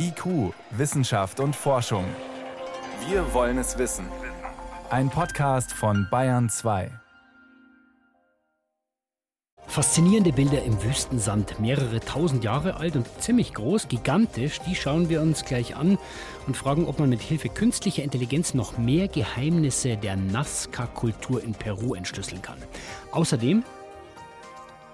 IQ, Wissenschaft und Forschung. Wir wollen es wissen. Ein Podcast von Bayern 2. Faszinierende Bilder im Wüstensand, mehrere tausend Jahre alt und ziemlich groß, gigantisch, die schauen wir uns gleich an und fragen, ob man mit Hilfe künstlicher Intelligenz noch mehr Geheimnisse der Nazca-Kultur in Peru entschlüsseln kann. Außerdem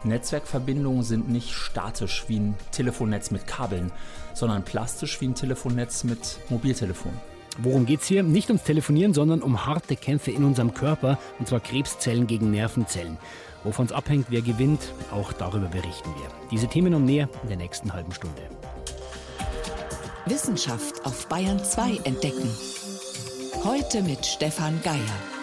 Netzwerkverbindungen sind nicht statisch wie ein Telefonnetz mit Kabeln, sondern plastisch wie ein Telefonnetz mit Mobiltelefon. Worum geht's hier? Nicht ums Telefonieren, sondern um harte Kämpfe in unserem Körper, und zwar Krebszellen gegen Nervenzellen. Wovon es abhängt, wer gewinnt, auch darüber berichten wir. Diese Themen und mehr in der nächsten halben Stunde. Wissenschaft auf Bayern 2 entdecken. Heute mit Stefan Geier.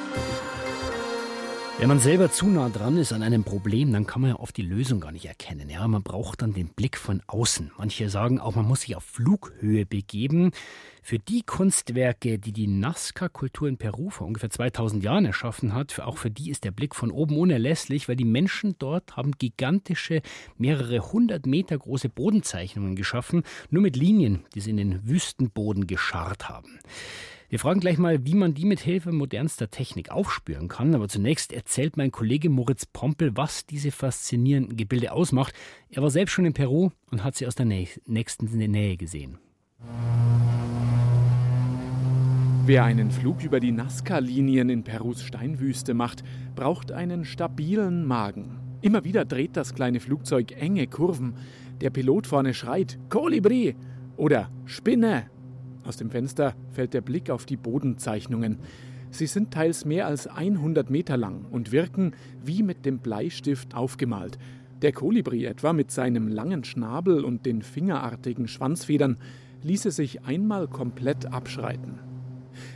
Wenn man selber zu nah dran ist an einem Problem, dann kann man ja oft die Lösung gar nicht erkennen. Ja, man braucht dann den Blick von außen. Manche sagen auch, man muss sich auf Flughöhe begeben. Für die Kunstwerke, die die Nazca-Kultur in Peru vor ungefähr 2000 Jahren erschaffen hat, auch für die ist der Blick von oben unerlässlich, weil die Menschen dort haben gigantische, mehrere hundert Meter große Bodenzeichnungen geschaffen, nur mit Linien, die sie in den Wüstenboden gescharrt haben. Wir fragen gleich mal, wie man die mit Hilfe modernster Technik aufspüren kann. Aber zunächst erzählt mein Kollege Moritz Pompel, was diese faszinierenden Gebilde ausmacht. Er war selbst schon in Peru und hat sie aus der nächsten Nähe gesehen. Wer einen Flug über die Nazca-Linien in Perus Steinwüste macht, braucht einen stabilen Magen. Immer wieder dreht das kleine Flugzeug enge Kurven. Der Pilot vorne schreit Kolibri oder Spinne aus dem Fenster fällt der Blick auf die Bodenzeichnungen. Sie sind teils mehr als 100 Meter lang und wirken wie mit dem Bleistift aufgemalt. Der Kolibri etwa mit seinem langen Schnabel und den fingerartigen Schwanzfedern ließe sich einmal komplett abschreiten.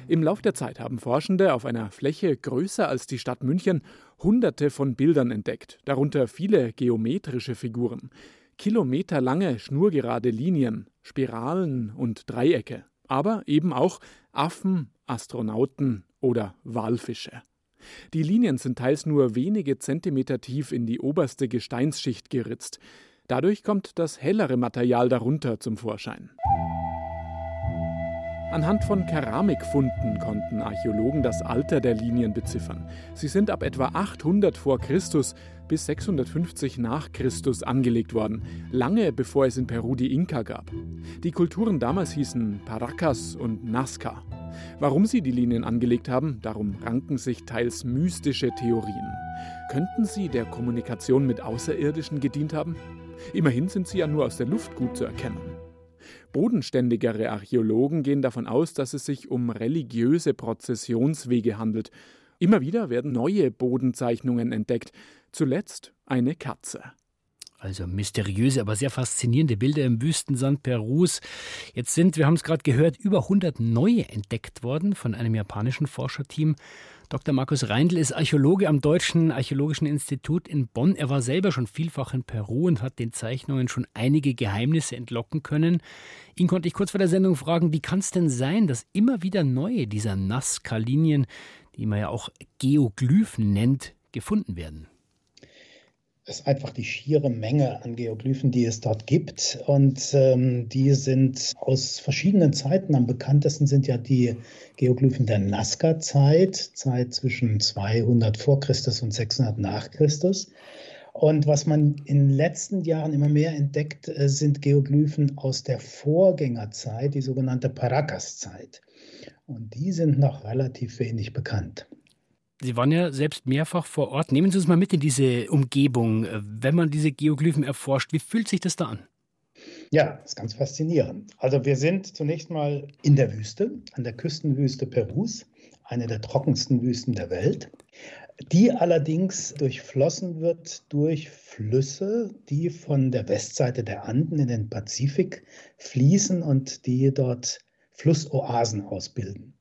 Im Lauf der Zeit haben Forschende auf einer Fläche größer als die Stadt München hunderte von Bildern entdeckt, darunter viele geometrische Figuren, kilometerlange schnurgerade Linien, Spiralen und Dreiecke aber eben auch Affen, Astronauten oder Walfische. Die Linien sind teils nur wenige Zentimeter tief in die oberste Gesteinsschicht geritzt. Dadurch kommt das hellere Material darunter zum Vorschein. Anhand von Keramikfunden konnten Archäologen das Alter der Linien beziffern. Sie sind ab etwa 800 vor Christus bis 650 nach Christus angelegt worden, lange bevor es in Peru die Inka gab. Die Kulturen damals hießen Paracas und Nazca. Warum sie die Linien angelegt haben, darum ranken sich teils mystische Theorien. Könnten sie der Kommunikation mit Außerirdischen gedient haben? Immerhin sind sie ja nur aus der Luft gut zu erkennen. Bodenständigere Archäologen gehen davon aus, dass es sich um religiöse Prozessionswege handelt. Immer wieder werden neue Bodenzeichnungen entdeckt, zuletzt eine Katze. Also mysteriöse, aber sehr faszinierende Bilder im Wüstensand Perus. Jetzt sind, wir haben es gerade gehört, über 100 neue entdeckt worden von einem japanischen Forscherteam. Dr. Markus Reindl ist Archäologe am Deutschen Archäologischen Institut in Bonn. Er war selber schon vielfach in Peru und hat den Zeichnungen schon einige Geheimnisse entlocken können. Ihn konnte ich kurz vor der Sendung fragen, wie kann es denn sein, dass immer wieder neue dieser Nazca-Linien, die man ja auch Geoglyphen nennt, gefunden werden? Ist einfach die schiere Menge an Geoglyphen, die es dort gibt. Und ähm, die sind aus verschiedenen Zeiten. Am bekanntesten sind ja die Geoglyphen der Nazca-Zeit, Zeit zwischen 200 vor Christus und 600 nach Christus. Und was man in den letzten Jahren immer mehr entdeckt, äh, sind Geoglyphen aus der Vorgängerzeit, die sogenannte Paracas-Zeit. Und die sind noch relativ wenig bekannt. Sie waren ja selbst mehrfach vor Ort. Nehmen Sie uns mal mit in diese Umgebung. Wenn man diese Geoglyphen erforscht, wie fühlt sich das da an? Ja, das ist ganz faszinierend. Also wir sind zunächst mal in der Wüste, an der Küstenwüste Perus, eine der trockensten Wüsten der Welt, die allerdings durchflossen wird durch Flüsse, die von der Westseite der Anden in den Pazifik fließen und die dort Flussoasen ausbilden.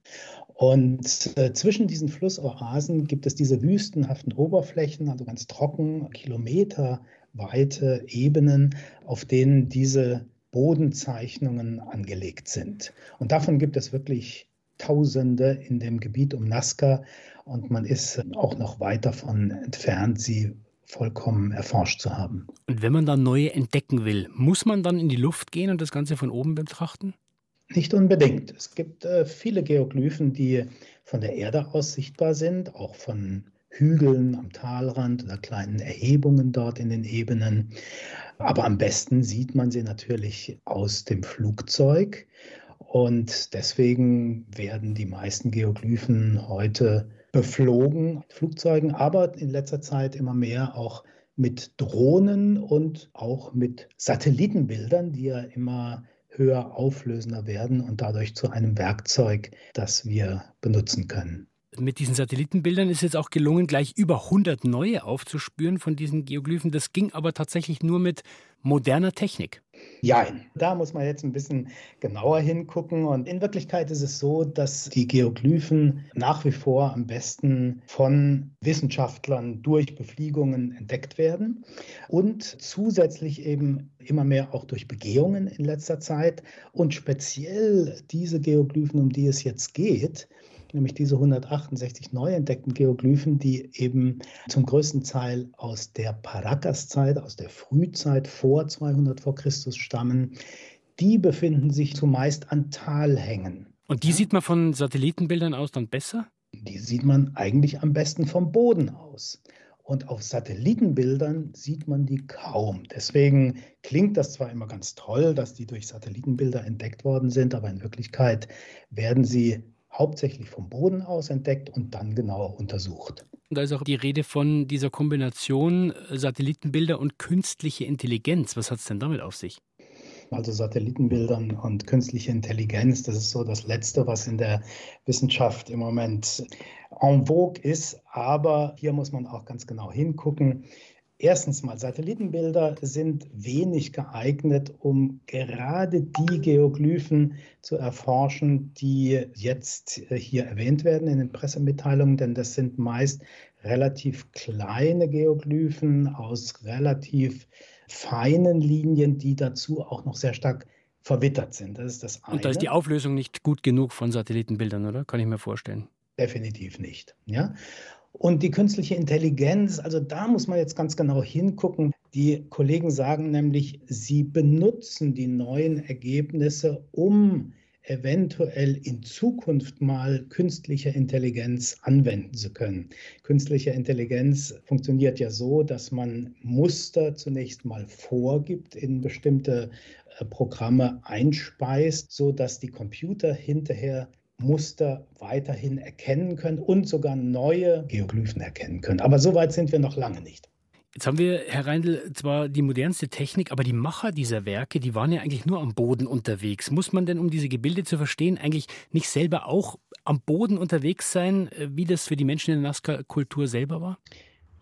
Und äh, zwischen diesen Flussoasen gibt es diese wüstenhaften Oberflächen, also ganz trocken, kilometerweite Ebenen, auf denen diese Bodenzeichnungen angelegt sind. Und davon gibt es wirklich Tausende in dem Gebiet um Nazca und man ist auch noch weit davon entfernt, sie vollkommen erforscht zu haben. Und wenn man dann neue entdecken will, muss man dann in die Luft gehen und das Ganze von oben betrachten? Nicht unbedingt. Es gibt äh, viele Geoglyphen, die von der Erde aus sichtbar sind, auch von Hügeln am Talrand oder kleinen Erhebungen dort in den Ebenen. Aber am besten sieht man sie natürlich aus dem Flugzeug. Und deswegen werden die meisten Geoglyphen heute beflogen, Flugzeugen, aber in letzter Zeit immer mehr auch mit Drohnen und auch mit Satellitenbildern, die ja immer höher auflösender werden und dadurch zu einem Werkzeug, das wir benutzen können. Mit diesen Satellitenbildern ist es auch gelungen, gleich über 100 neue aufzuspüren von diesen Geoglyphen. Das ging aber tatsächlich nur mit moderner Technik. Ja, da muss man jetzt ein bisschen genauer hingucken. Und in Wirklichkeit ist es so, dass die Geoglyphen nach wie vor am besten von Wissenschaftlern durch Befliegungen entdeckt werden und zusätzlich eben immer mehr auch durch Begehungen in letzter Zeit. Und speziell diese Geoglyphen, um die es jetzt geht, nämlich diese 168 neu entdeckten Geoglyphen, die eben zum größten Teil aus der Paracas-Zeit, aus der Frühzeit vor 200 vor Christus stammen, die befinden sich zumeist an Talhängen. Und die sieht man von Satellitenbildern aus dann besser? Die sieht man eigentlich am besten vom Boden aus. Und auf Satellitenbildern sieht man die kaum. Deswegen klingt das zwar immer ganz toll, dass die durch Satellitenbilder entdeckt worden sind, aber in Wirklichkeit werden sie hauptsächlich vom Boden aus entdeckt und dann genauer untersucht. Da ist auch die Rede von dieser Kombination äh, Satellitenbilder und künstliche Intelligenz. Was hat es denn damit auf sich? Also Satellitenbildern und künstliche Intelligenz, das ist so das Letzte, was in der Wissenschaft im Moment en vogue ist. Aber hier muss man auch ganz genau hingucken. Erstens mal, Satellitenbilder sind wenig geeignet, um gerade die Geoglyphen zu erforschen, die jetzt äh, hier erwähnt werden in den Pressemitteilungen, denn das sind meist relativ kleine Geoglyphen aus relativ feinen Linien, die dazu auch noch sehr stark verwittert sind. Das ist das eine. Und da ist die Auflösung nicht gut genug von Satellitenbildern, oder? Kann ich mir vorstellen. Definitiv nicht. Ja? Und die künstliche Intelligenz, also da muss man jetzt ganz genau hingucken. Die Kollegen sagen nämlich, sie benutzen die neuen Ergebnisse, um eventuell in Zukunft mal künstliche Intelligenz anwenden zu können. Künstliche Intelligenz funktioniert ja so, dass man Muster zunächst mal vorgibt, in bestimmte äh, Programme einspeist, so dass die Computer hinterher Muster weiterhin erkennen können und sogar neue Geoglyphen erkennen können. Aber so weit sind wir noch lange nicht. Jetzt haben wir, Herr Reindl, zwar die modernste Technik, aber die Macher dieser Werke, die waren ja eigentlich nur am Boden unterwegs. Muss man denn, um diese Gebilde zu verstehen, eigentlich nicht selber auch am Boden unterwegs sein, äh, wie das für die Menschen in der Nazca-Kultur selber war?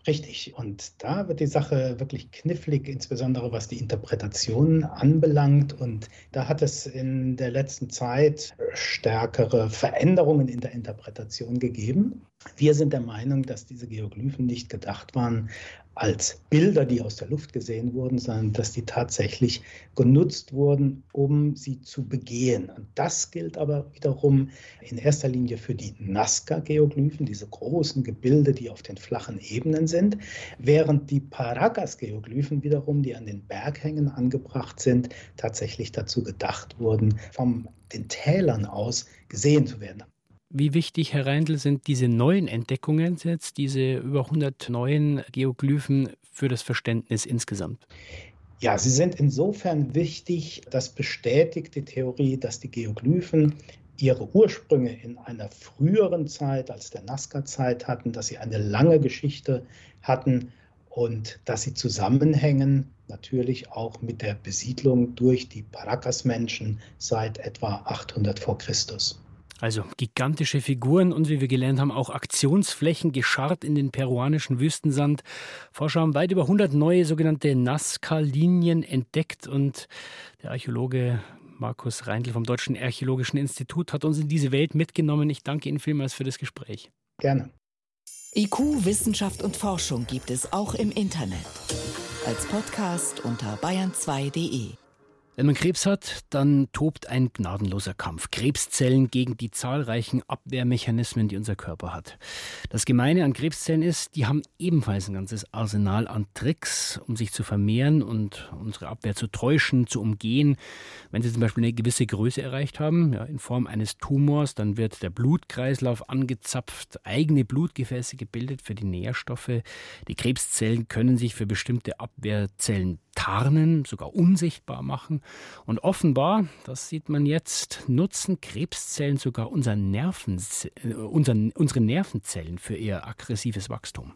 Richtig. Und da wird die Sache wirklich knifflig, insbesondere was die Interpretation anbelangt. Und da hat es in der letzten Zeit stärkere Veränderungen in der Interpretation gegeben. Wir sind der Meinung, dass diese Geoglyphen nicht gedacht waren als Bilder, die aus der Luft gesehen wurden, sondern dass die tatsächlich genutzt wurden, um sie zu begehen. Und das gilt aber wiederum in erster Linie für die Nazca-Geoglyphen, diese großen Gebilde, die auf den flachen Ebenen sind, während die Paracas-Geoglyphen wiederum, die an den Berghängen angebracht sind, tatsächlich dazu gedacht wurden, von den Tälern aus gesehen zu werden. Wie wichtig, Herr Reindl, sind diese neuen Entdeckungen jetzt, diese über 100 neuen Geoglyphen für das Verständnis insgesamt? Ja, sie sind insofern wichtig, das bestätigt die Theorie, dass die Geoglyphen ihre Ursprünge in einer früheren Zeit als der Nazca-Zeit hatten, dass sie eine lange Geschichte hatten und dass sie zusammenhängen natürlich auch mit der Besiedlung durch die Paracas-Menschen seit etwa 800 vor Christus. Also gigantische Figuren und wie wir gelernt haben, auch Aktionsflächen gescharrt in den peruanischen Wüstensand. Forscher haben weit über 100 neue sogenannte Nazca-Linien entdeckt und der Archäologe Markus Reindl vom Deutschen Archäologischen Institut hat uns in diese Welt mitgenommen. Ich danke Ihnen vielmals für das Gespräch. Gerne. IQ, Wissenschaft und Forschung gibt es auch im Internet. Als Podcast unter bayern2.de. Wenn man Krebs hat, dann tobt ein gnadenloser Kampf. Krebszellen gegen die zahlreichen Abwehrmechanismen, die unser Körper hat. Das Gemeine an Krebszellen ist, die haben ebenfalls ein ganzes Arsenal an Tricks, um sich zu vermehren und unsere Abwehr zu täuschen, zu umgehen. Wenn sie zum Beispiel eine gewisse Größe erreicht haben, ja, in Form eines Tumors, dann wird der Blutkreislauf angezapft, eigene Blutgefäße gebildet für die Nährstoffe. Die Krebszellen können sich für bestimmte Abwehrzellen tarnen, sogar unsichtbar machen. Und offenbar, das sieht man jetzt, nutzen Krebszellen sogar unser Nerven, äh, unseren, unsere Nervenzellen für ihr aggressives Wachstum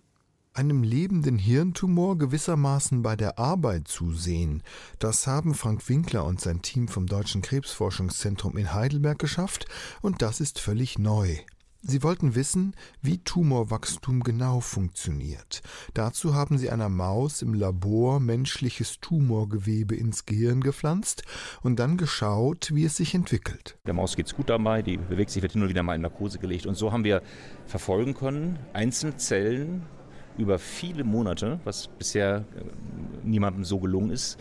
einem lebenden Hirntumor gewissermaßen bei der Arbeit zusehen. Das haben Frank Winkler und sein Team vom Deutschen Krebsforschungszentrum in Heidelberg geschafft, und das ist völlig neu. Sie wollten wissen, wie Tumorwachstum genau funktioniert. Dazu haben sie einer Maus im Labor menschliches Tumorgewebe ins Gehirn gepflanzt und dann geschaut, wie es sich entwickelt. Der Maus geht es gut dabei, die bewegt sich, wird hin und wieder mal in Narkose gelegt. Und so haben wir verfolgen können, einzelne Zellen über viele Monate, was bisher äh, niemandem so gelungen ist,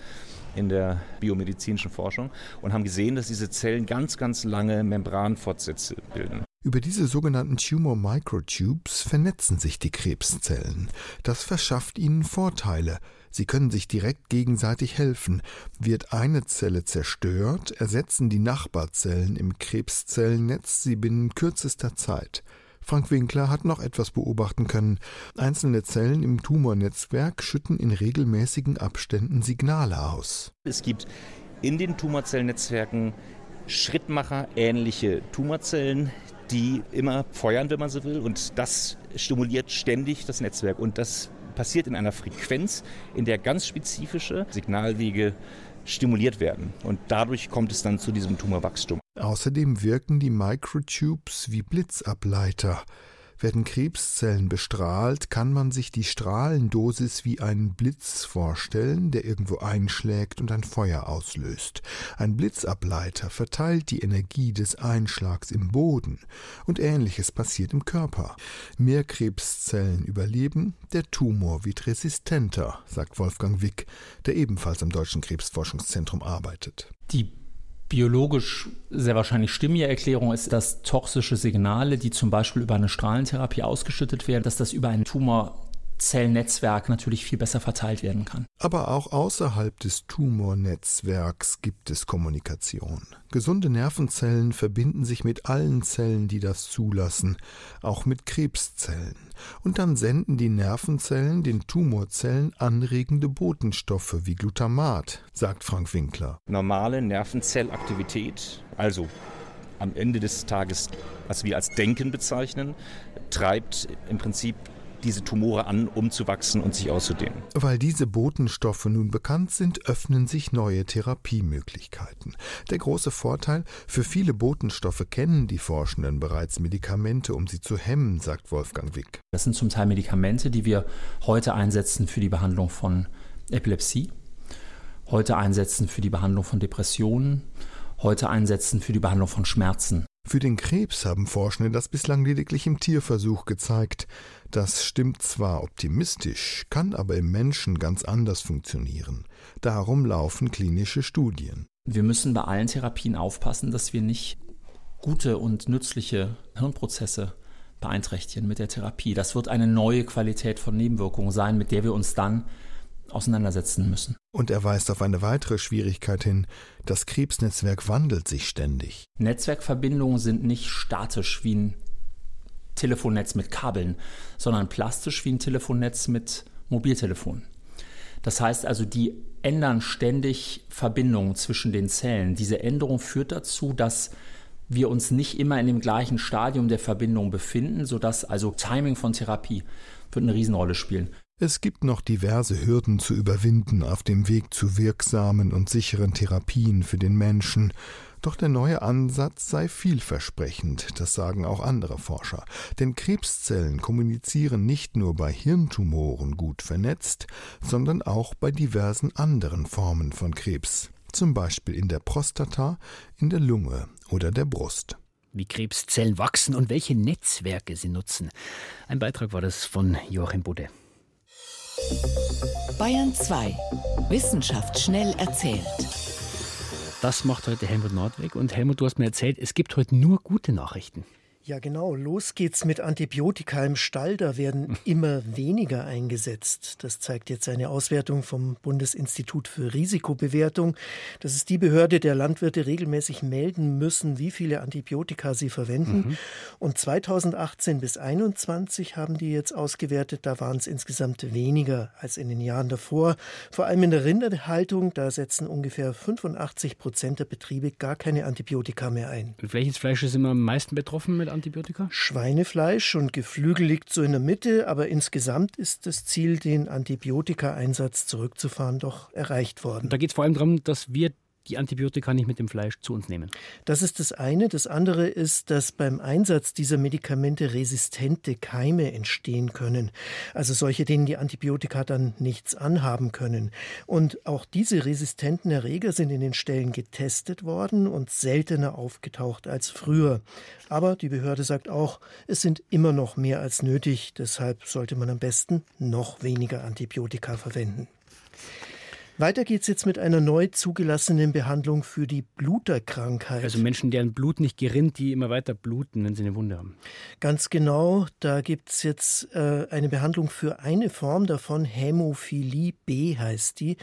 in der biomedizinischen Forschung und haben gesehen, dass diese Zellen ganz, ganz lange Membranfortsätze bilden. Über diese sogenannten Tumor Microtubes vernetzen sich die Krebszellen. Das verschafft ihnen Vorteile. Sie können sich direkt gegenseitig helfen. Wird eine Zelle zerstört, ersetzen die Nachbarzellen im Krebszellennetz sie binnen kürzester Zeit. Frank Winkler hat noch etwas beobachten können. Einzelne Zellen im Tumornetzwerk schütten in regelmäßigen Abständen Signale aus. Es gibt in den Tumorzellennetzwerken Schrittmacher ähnliche Tumorzellen, die immer feuern, wenn man so will. Und das stimuliert ständig das Netzwerk. Und das passiert in einer Frequenz, in der ganz spezifische Signalwege stimuliert werden. Und dadurch kommt es dann zu diesem Tumorwachstum. Außerdem wirken die Microtubes wie Blitzableiter. Werden Krebszellen bestrahlt, kann man sich die Strahlendosis wie einen Blitz vorstellen, der irgendwo einschlägt und ein Feuer auslöst. Ein Blitzableiter verteilt die Energie des Einschlags im Boden, und ähnliches passiert im Körper. Mehr Krebszellen überleben, der Tumor wird resistenter, sagt Wolfgang Wick, der ebenfalls am Deutschen Krebsforschungszentrum arbeitet. Die biologisch sehr wahrscheinlich stimmige Erklärung ist, dass toxische Signale, die zum Beispiel über eine Strahlentherapie ausgeschüttet werden, dass das über einen Tumor Zellnetzwerk natürlich viel besser verteilt werden kann. Aber auch außerhalb des Tumornetzwerks gibt es Kommunikation. Gesunde Nervenzellen verbinden sich mit allen Zellen, die das zulassen, auch mit Krebszellen. Und dann senden die Nervenzellen den Tumorzellen anregende Botenstoffe wie Glutamat, sagt Frank Winkler. Normale Nervenzellaktivität, also am Ende des Tages, was wir als Denken bezeichnen, treibt im Prinzip diese Tumore an, um zu wachsen und sich auszudehnen. Weil diese Botenstoffe nun bekannt sind, öffnen sich neue Therapiemöglichkeiten. Der große Vorteil, für viele Botenstoffe kennen die Forschenden bereits Medikamente, um sie zu hemmen, sagt Wolfgang Wick. Das sind zum Teil Medikamente, die wir heute einsetzen für die Behandlung von Epilepsie, heute einsetzen für die Behandlung von Depressionen, heute einsetzen für die Behandlung von Schmerzen. Für den Krebs haben Forschende das bislang lediglich im Tierversuch gezeigt. Das stimmt zwar optimistisch, kann aber im Menschen ganz anders funktionieren. Darum laufen klinische Studien. Wir müssen bei allen Therapien aufpassen, dass wir nicht gute und nützliche Hirnprozesse beeinträchtigen mit der Therapie. Das wird eine neue Qualität von Nebenwirkungen sein, mit der wir uns dann auseinandersetzen müssen. Und er weist auf eine weitere Schwierigkeit hin. Das Krebsnetzwerk wandelt sich ständig. Netzwerkverbindungen sind nicht statisch wie ein Telefonnetz mit Kabeln, sondern plastisch wie ein Telefonnetz mit Mobiltelefon. Das heißt also, die ändern ständig Verbindungen zwischen den Zellen. Diese Änderung führt dazu, dass wir uns nicht immer in dem gleichen Stadium der Verbindung befinden, sodass also Timing von Therapie wird eine Riesenrolle spielen. Es gibt noch diverse Hürden zu überwinden auf dem Weg zu wirksamen und sicheren Therapien für den Menschen, doch der neue Ansatz sei vielversprechend, das sagen auch andere Forscher. Denn Krebszellen kommunizieren nicht nur bei Hirntumoren gut vernetzt, sondern auch bei diversen anderen Formen von Krebs, zum Beispiel in der Prostata, in der Lunge oder der Brust wie Krebszellen wachsen und welche Netzwerke sie nutzen. Ein Beitrag war das von Joachim Budde. Bayern 2. Wissenschaft schnell erzählt. Das macht heute Helmut Nordweg. Und Helmut, du hast mir erzählt, es gibt heute nur gute Nachrichten. Ja, genau. Los geht's mit Antibiotika im Stall. Da werden immer weniger eingesetzt. Das zeigt jetzt eine Auswertung vom Bundesinstitut für Risikobewertung. Das ist die Behörde, der Landwirte regelmäßig melden müssen, wie viele Antibiotika sie verwenden. Mhm. Und 2018 bis 2021 haben die jetzt ausgewertet. Da waren es insgesamt weniger als in den Jahren davor. Vor allem in der Rinderhaltung, da setzen ungefähr 85 Prozent der Betriebe gar keine Antibiotika mehr ein. welches Fleisch ist immer am meisten betroffen mit Antibiotika? Schweinefleisch und Geflügel liegt so in der Mitte, aber insgesamt ist das Ziel, den Antibiotika-Einsatz zurückzufahren, doch erreicht worden. Und da geht es vor allem darum, dass wir die Antibiotika nicht mit dem Fleisch zu uns nehmen. Das ist das eine. Das andere ist, dass beim Einsatz dieser Medikamente resistente Keime entstehen können. Also solche, denen die Antibiotika dann nichts anhaben können. Und auch diese resistenten Erreger sind in den Ställen getestet worden und seltener aufgetaucht als früher. Aber die Behörde sagt auch, es sind immer noch mehr als nötig. Deshalb sollte man am besten noch weniger Antibiotika verwenden. Weiter geht's jetzt mit einer neu zugelassenen Behandlung für die Bluterkrankheit. Also Menschen, deren Blut nicht gerinnt, die immer weiter bluten, wenn sie eine Wunde haben. Ganz genau. Da gibt's jetzt äh, eine Behandlung für eine Form davon. Hämophilie B heißt die.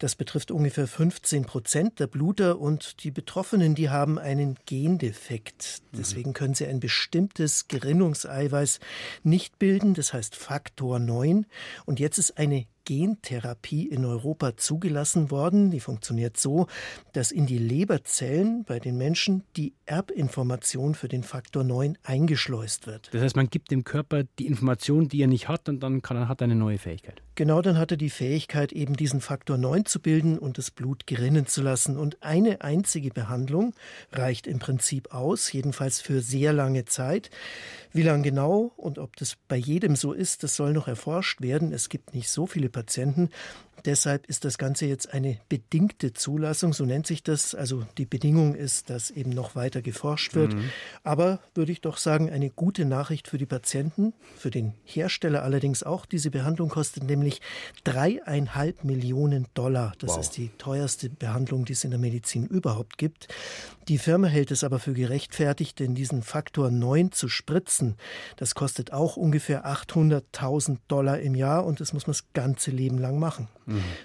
Das betrifft ungefähr 15 Prozent der Bluter und die Betroffenen, die haben einen Gendefekt. Mhm. Deswegen können sie ein bestimmtes Gerinnungseiweiß nicht bilden. Das heißt Faktor 9. Und jetzt ist eine Gentherapie in Europa zugelassen worden. Die funktioniert so, dass in die Leberzellen bei den Menschen die Erbinformation für den Faktor 9 eingeschleust wird. Das heißt, man gibt dem Körper die Information, die er nicht hat, und dann kann hat er eine neue Fähigkeit. Genau, dann hat er die Fähigkeit, eben diesen Faktor 9 zu bilden und das Blut gerinnen zu lassen. Und eine einzige Behandlung reicht im Prinzip aus, jedenfalls für sehr lange Zeit. Wie lang genau und ob das bei jedem so ist, das soll noch erforscht werden. Es gibt nicht so viele Patienten. Deshalb ist das Ganze jetzt eine bedingte Zulassung, so nennt sich das. Also die Bedingung ist, dass eben noch weiter geforscht wird. Mhm. Aber würde ich doch sagen, eine gute Nachricht für die Patienten, für den Hersteller allerdings auch. Diese Behandlung kostet nämlich dreieinhalb Millionen Dollar. Das wow. ist die teuerste Behandlung, die es in der Medizin überhaupt gibt. Die Firma hält es aber für gerechtfertigt, denn diesen Faktor 9 zu spritzen, das kostet auch ungefähr 800.000 Dollar im Jahr und das muss man das ganze Leben lang machen.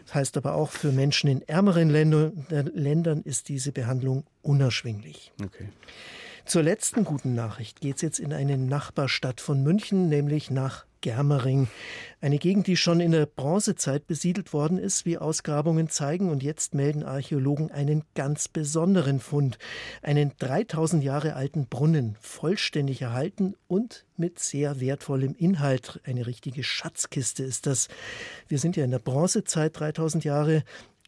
Das heißt aber auch, für Menschen in ärmeren Ländern, ist diese Behandlung unerschwinglich. Okay. Zur letzten guten Nachricht geht es jetzt in eine Nachbarstadt von München, nämlich nach Germering. Eine Gegend, die schon in der Bronzezeit besiedelt worden ist, wie Ausgrabungen zeigen. Und jetzt melden Archäologen einen ganz besonderen Fund. Einen 3000 Jahre alten Brunnen, vollständig erhalten und mit sehr wertvollem Inhalt. Eine richtige Schatzkiste ist das. Wir sind ja in der Bronzezeit 3000 Jahre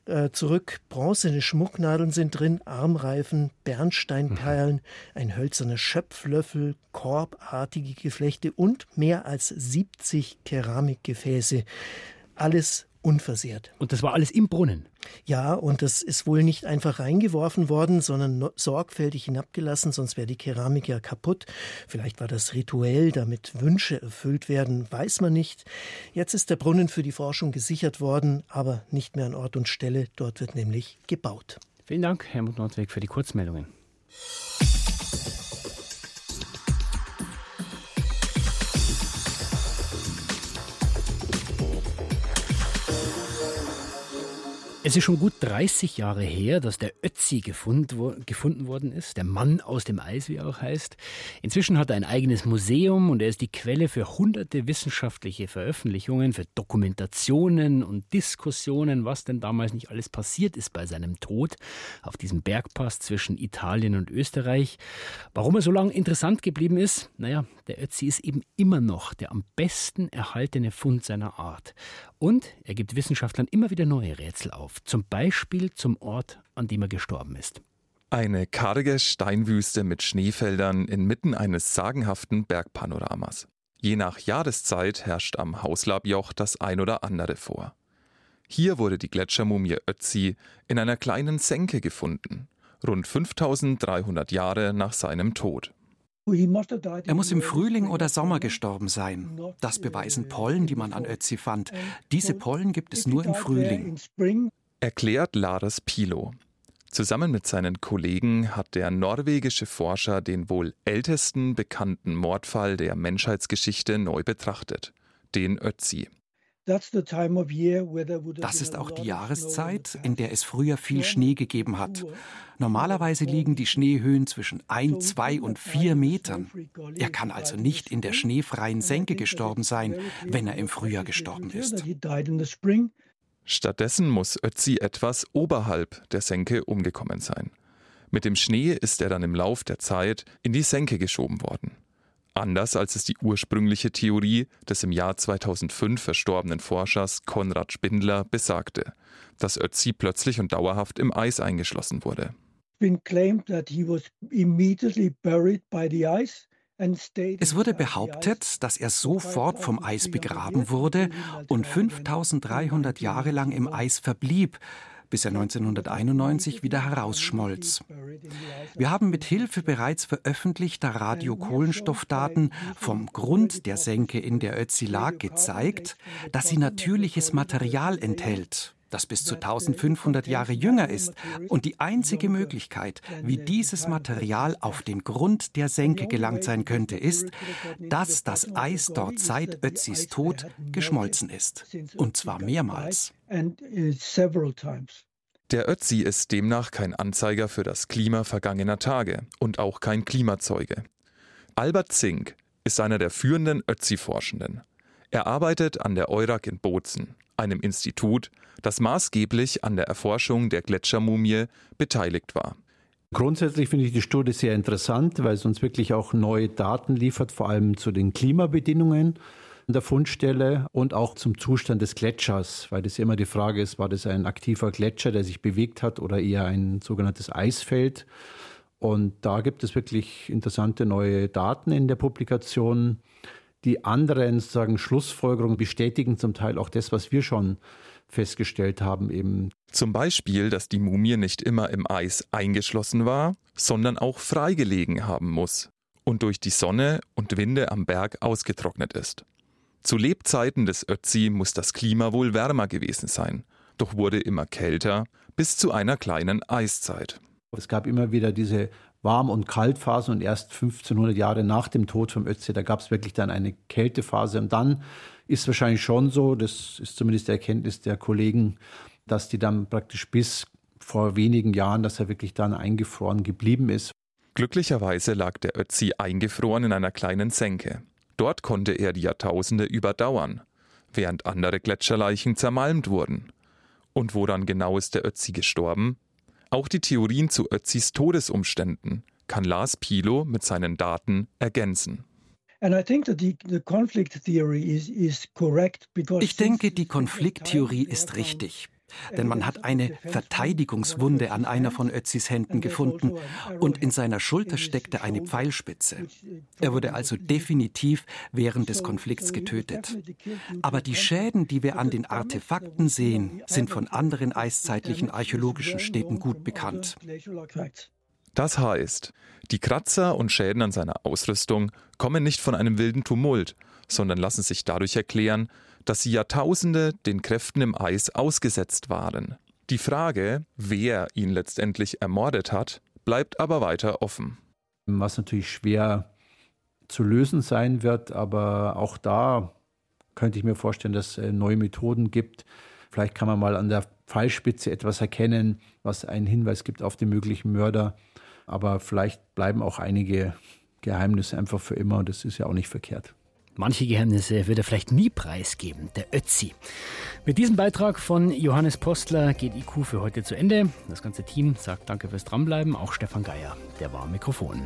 äh, zurück. Bronzene Schmucknadeln sind drin, Armreifen, Bernsteinperlen, mhm. ein hölzerner Schöpflöffel, korbartige Geflechte und mehr als 70 Keramikgefäße. Alles unversehrt. Und das war alles im Brunnen? Ja, und das ist wohl nicht einfach reingeworfen worden, sondern sorgfältig hinabgelassen, sonst wäre die Keramik ja kaputt. Vielleicht war das rituell, damit Wünsche erfüllt werden, weiß man nicht. Jetzt ist der Brunnen für die Forschung gesichert worden, aber nicht mehr an Ort und Stelle. Dort wird nämlich gebaut. Vielen Dank, Helmut Nordweg, für die Kurzmeldungen. Es ist schon gut 30 Jahre her, dass der Ötzi gefund, wo, gefunden worden ist, der Mann aus dem Eis, wie er auch heißt. Inzwischen hat er ein eigenes Museum und er ist die Quelle für hunderte wissenschaftliche Veröffentlichungen, für Dokumentationen und Diskussionen, was denn damals nicht alles passiert ist bei seinem Tod auf diesem Bergpass zwischen Italien und Österreich. Warum er so lange interessant geblieben ist? Naja, der Ötzi ist eben immer noch der am besten erhaltene Fund seiner Art. Und er gibt Wissenschaftlern immer wieder neue Rätsel auf, zum Beispiel zum Ort, an dem er gestorben ist. Eine karge Steinwüste mit Schneefeldern inmitten eines sagenhaften Bergpanoramas. Je nach Jahreszeit herrscht am Hauslabjoch das ein oder andere vor. Hier wurde die Gletschermumie Ötzi in einer kleinen Senke gefunden, rund 5300 Jahre nach seinem Tod. Er muss im Frühling oder Sommer gestorben sein. Das beweisen Pollen, die man an Ötzi fand. Diese Pollen gibt es nur im Frühling. Erklärt Lares Pilo. Zusammen mit seinen Kollegen hat der norwegische Forscher den wohl ältesten bekannten Mordfall der Menschheitsgeschichte neu betrachtet, den Ötzi. Das ist auch die Jahreszeit, in der es früher viel Schnee gegeben hat. Normalerweise liegen die Schneehöhen zwischen 1, 2 und 4 Metern. Er kann also nicht in der schneefreien Senke gestorben sein, wenn er im Frühjahr gestorben ist. Stattdessen muss Ötzi etwas oberhalb der Senke umgekommen sein. Mit dem Schnee ist er dann im Lauf der Zeit in die Senke geschoben worden. Anders als es die ursprüngliche Theorie des im Jahr 2005 verstorbenen Forschers Konrad Spindler besagte, dass Ötzi plötzlich und dauerhaft im Eis eingeschlossen wurde. Es wurde behauptet, dass er sofort vom Eis begraben wurde und 5300 Jahre lang im Eis verblieb, bis er 1991 wieder herausschmolz. Wir haben mit Hilfe bereits veröffentlichter Radiokohlenstoffdaten vom Grund der Senke in der Ötzi lag gezeigt, dass sie natürliches Material enthält das bis zu 1500 Jahre jünger ist. Und die einzige Möglichkeit, wie dieses Material auf den Grund der Senke gelangt sein könnte, ist, dass das Eis dort seit Ötzis Tod geschmolzen ist. Und zwar mehrmals. Der Ötzi ist demnach kein Anzeiger für das Klima vergangener Tage und auch kein Klimazeuge. Albert Zink ist einer der führenden Ötzi-Forschenden. Er arbeitet an der EURAG in Bozen, einem Institut, das maßgeblich an der Erforschung der Gletschermumie beteiligt war. Grundsätzlich finde ich die Studie sehr interessant, weil es uns wirklich auch neue Daten liefert, vor allem zu den Klimabedingungen der Fundstelle und auch zum Zustand des Gletschers, weil das immer die Frage ist, war das ein aktiver Gletscher, der sich bewegt hat oder eher ein sogenanntes Eisfeld. Und da gibt es wirklich interessante neue Daten in der Publikation. Die anderen sozusagen Schlussfolgerungen bestätigen zum Teil auch das, was wir schon festgestellt haben eben. Zum Beispiel, dass die Mumie nicht immer im Eis eingeschlossen war, sondern auch freigelegen haben muss und durch die Sonne und Winde am Berg ausgetrocknet ist. Zu Lebzeiten des Ötzi muss das Klima wohl wärmer gewesen sein, doch wurde immer kälter bis zu einer kleinen Eiszeit. Es gab immer wieder diese Warm- und Kaltphase und erst 1500 Jahre nach dem Tod vom Ötzi, da gab es wirklich dann eine Kältephase und dann ist wahrscheinlich schon so, das ist zumindest die Erkenntnis der Kollegen, dass die dann praktisch bis vor wenigen Jahren, dass er wirklich dann eingefroren geblieben ist. Glücklicherweise lag der Ötzi eingefroren in einer kleinen Senke. Dort konnte er die Jahrtausende überdauern, während andere Gletscherleichen zermalmt wurden. Und wo dann genau ist der Ötzi gestorben? Auch die Theorien zu Ötzis Todesumständen kann Lars Pilo mit seinen Daten ergänzen. Ich denke, die Konflikttheorie ist richtig. Denn man hat eine Verteidigungswunde an einer von Ötzis Händen gefunden und in seiner Schulter steckte eine Pfeilspitze. Er wurde also definitiv während des Konflikts getötet. Aber die Schäden, die wir an den Artefakten sehen, sind von anderen eiszeitlichen archäologischen Städten gut bekannt. Das heißt, die Kratzer und Schäden an seiner Ausrüstung kommen nicht von einem wilden Tumult, sondern lassen sich dadurch erklären, dass sie Jahrtausende den Kräften im Eis ausgesetzt waren. Die Frage, wer ihn letztendlich ermordet hat, bleibt aber weiter offen. Was natürlich schwer zu lösen sein wird, aber auch da könnte ich mir vorstellen, dass es neue Methoden gibt. Vielleicht kann man mal an der Pfeilspitze etwas erkennen, was einen Hinweis gibt auf den möglichen Mörder. Aber vielleicht bleiben auch einige Geheimnisse einfach für immer und das ist ja auch nicht verkehrt. Manche Geheimnisse wird er vielleicht nie preisgeben, der Ötzi. Mit diesem Beitrag von Johannes Postler geht IQ für heute zu Ende. Das ganze Team sagt Danke fürs Dranbleiben, auch Stefan Geier, der war am Mikrofon.